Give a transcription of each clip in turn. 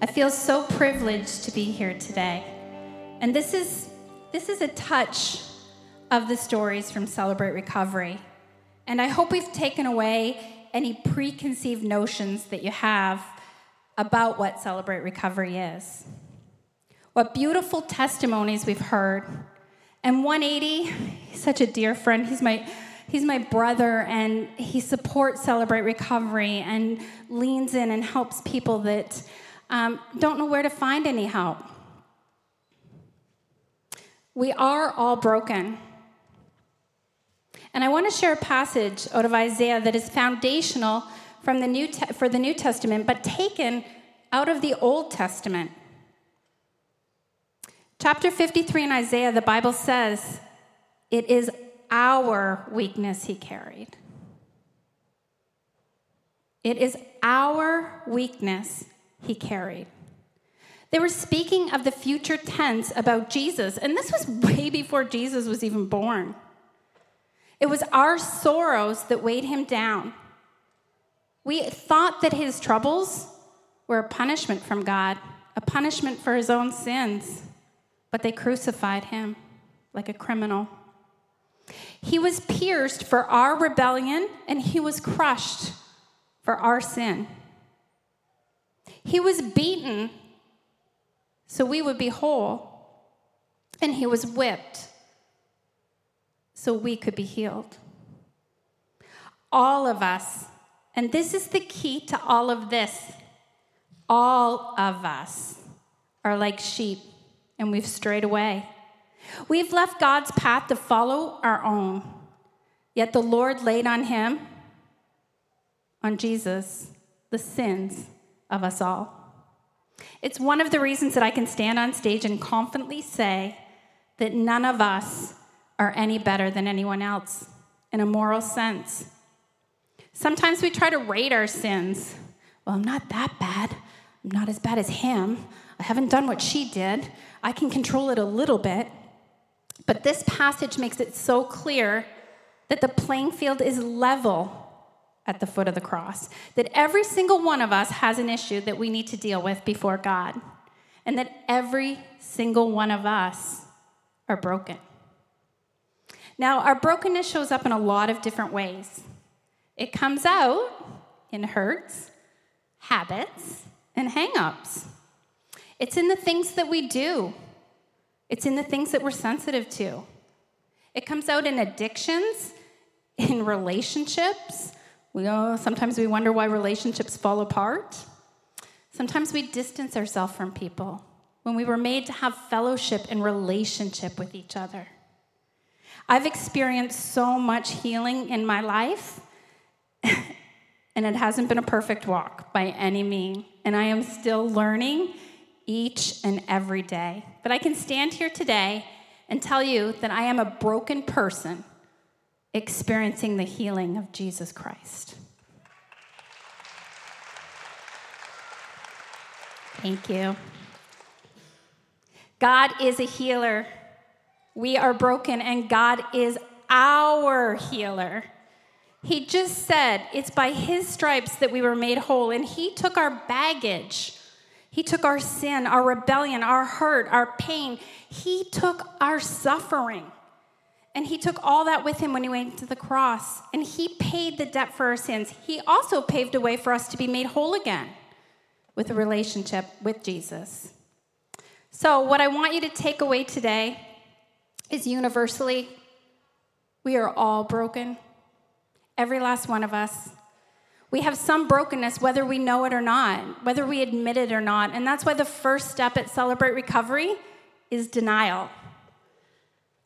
I feel so privileged to be here today. And this is, this is a touch of the stories from Celebrate Recovery. And I hope we've taken away any preconceived notions that you have about what Celebrate Recovery is. What beautiful testimonies we've heard. And 180, he's such a dear friend. He's my he's my brother and he supports Celebrate Recovery and leans in and helps people that um, don't know where to find any help. We are all broken. And I want to share a passage out of Isaiah that is foundational from the New Te- for the New Testament, but taken out of the Old Testament. Chapter 53 in Isaiah, the Bible says, It is our weakness he carried. It is our weakness he carried. They were speaking of the future tense about Jesus, and this was way before Jesus was even born. It was our sorrows that weighed him down. We thought that his troubles were a punishment from God, a punishment for his own sins, but they crucified him like a criminal. He was pierced for our rebellion, and he was crushed for our sin. He was beaten so we would be whole, and he was whipped so we could be healed. All of us, and this is the key to all of this, all of us are like sheep and we've strayed away. We've left God's path to follow our own, yet the Lord laid on him, on Jesus, the sins of us all. It's one of the reasons that I can stand on stage and confidently say that none of us are any better than anyone else in a moral sense. Sometimes we try to rate our sins. Well, I'm not that bad. I'm not as bad as him. I haven't done what she did. I can control it a little bit. But this passage makes it so clear that the playing field is level at the foot of the cross. That every single one of us has an issue that we need to deal with before God. And that every single one of us are broken. Now, our brokenness shows up in a lot of different ways. It comes out in hurts, habits, and hangups. It's in the things that we do, it's in the things that we're sensitive to. It comes out in addictions, in relationships. We all, sometimes we wonder why relationships fall apart. Sometimes we distance ourselves from people when we were made to have fellowship and relationship with each other. I've experienced so much healing in my life, and it hasn't been a perfect walk by any means. And I am still learning each and every day. But I can stand here today and tell you that I am a broken person experiencing the healing of Jesus Christ. Thank you. God is a healer. We are broken, and God is our healer. He just said, It's by His stripes that we were made whole, and He took our baggage. He took our sin, our rebellion, our hurt, our pain. He took our suffering. And he took all that with him when he went to the cross. And he paid the debt for our sins. He also paved a way for us to be made whole again with a relationship with Jesus. So, what I want you to take away today is universally, we are all broken. Every last one of us. We have some brokenness, whether we know it or not, whether we admit it or not. And that's why the first step at Celebrate Recovery is denial.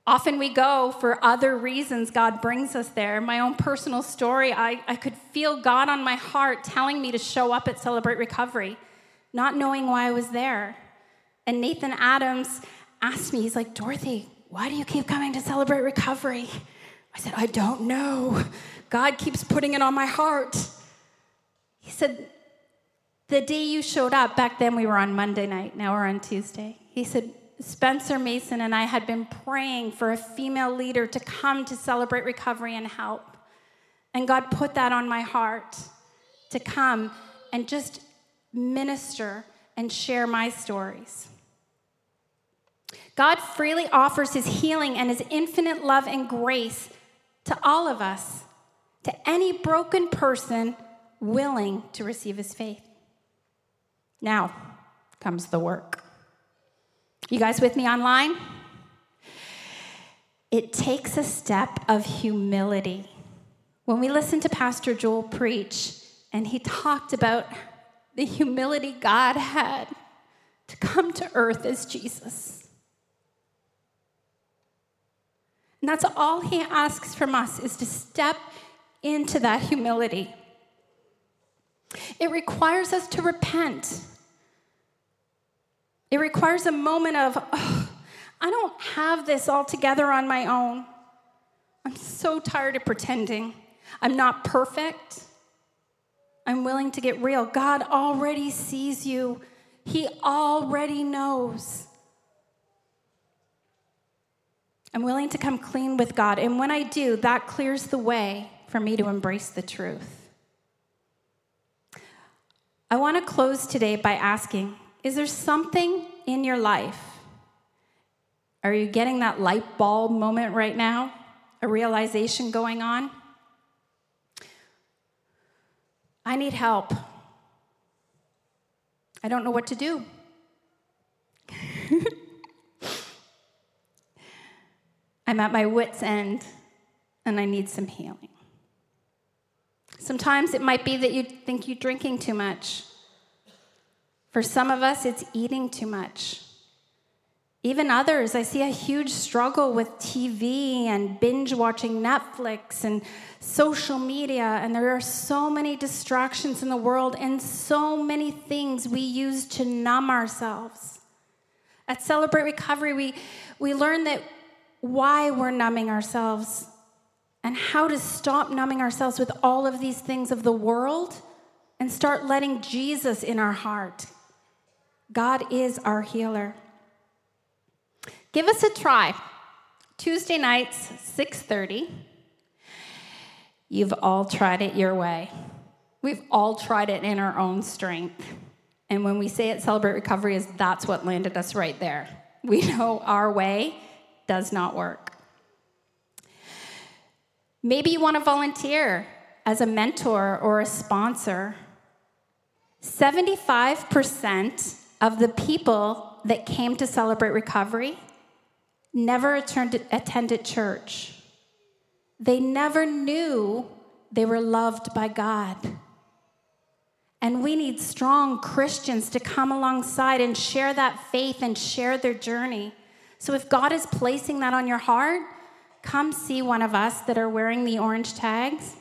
Often we go for other reasons, God brings us there. My own personal story, I, I could feel God on my heart telling me to show up at Celebrate Recovery, not knowing why I was there. And Nathan Adams asked me, he's like, Dorothy, why do you keep coming to Celebrate Recovery? I said, I don't know. God keeps putting it on my heart. He said, The day you showed up, back then we were on Monday night, now we're on Tuesday. He said, Spencer Mason and I had been praying for a female leader to come to celebrate recovery and help. And God put that on my heart to come and just minister and share my stories. God freely offers his healing and his infinite love and grace to all of us, to any broken person willing to receive his faith. Now comes the work. You guys with me online? It takes a step of humility. When we listened to Pastor Joel preach, and he talked about the humility God had to come to earth as Jesus. And that's all he asks from us is to step into that humility. It requires us to repent. It requires a moment of, oh, I don't have this all together on my own. I'm so tired of pretending. I'm not perfect. I'm willing to get real. God already sees you, He already knows. I'm willing to come clean with God. And when I do, that clears the way for me to embrace the truth. I want to close today by asking Is there something in your life? Are you getting that light bulb moment right now? A realization going on? I need help. I don't know what to do. I'm at my wits' end and I need some healing. Sometimes it might be that you think you're drinking too much. For some of us, it's eating too much. Even others, I see a huge struggle with TV and binge watching Netflix and social media. And there are so many distractions in the world and so many things we use to numb ourselves. At Celebrate Recovery, we, we learn that why we're numbing ourselves and how to stop numbing ourselves with all of these things of the world and start letting Jesus in our heart. God is our healer. Give us a try. Tuesday nights, 6:30. You've all tried it your way. We've all tried it in our own strength. And when we say it celebrate recovery is that's what landed us right there. We know our way does not work. Maybe you want to volunteer as a mentor or a sponsor. 75% of the people that came to celebrate recovery never attended church. They never knew they were loved by God. And we need strong Christians to come alongside and share that faith and share their journey. So if God is placing that on your heart, come see one of us that are wearing the orange tags.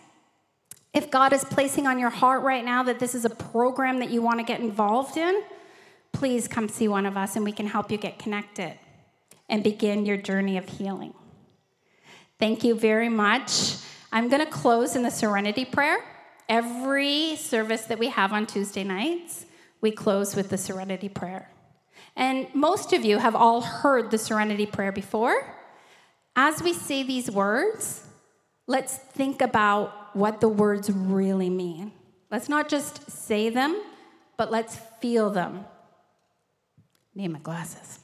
If God is placing on your heart right now that this is a program that you want to get involved in, please come see one of us and we can help you get connected and begin your journey of healing. Thank you very much. I'm going to close in the serenity prayer. Every service that we have on Tuesday nights, we close with the serenity prayer. And most of you have all heard the serenity prayer before. As we say these words, let's think about what the words really mean. Let's not just say them, but let's feel them. Need my glasses.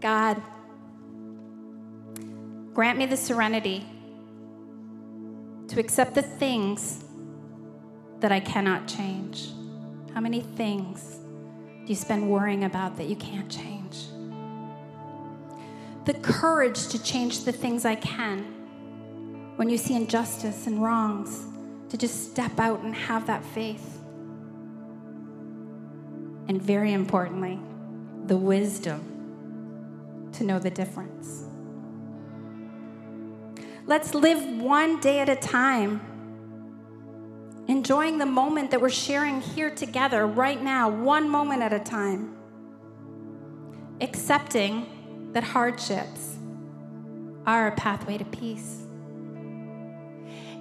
God, grant me the serenity to accept the things that I cannot change? How many things do you spend worrying about that you can't change? The courage to change the things I can when you see injustice and wrongs, to just step out and have that faith. And very importantly, the wisdom to know the difference. Let's live one day at a time enjoying the moment that we're sharing here together right now, one moment at a time. Accepting that hardships are a pathway to peace.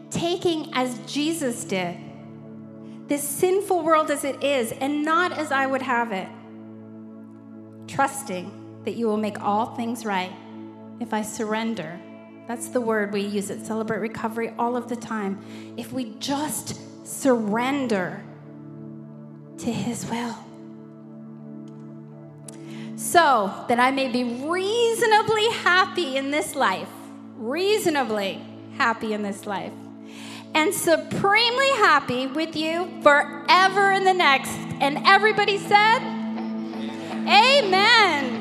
Taking as Jesus did, this sinful world as it is, and not as I would have it. Trusting that you will make all things right if I surrender That's the word we use at Celebrate Recovery all of the time. If we just surrender to His will. So that I may be reasonably happy in this life, reasonably happy in this life, and supremely happy with you forever in the next. And everybody said, Amen.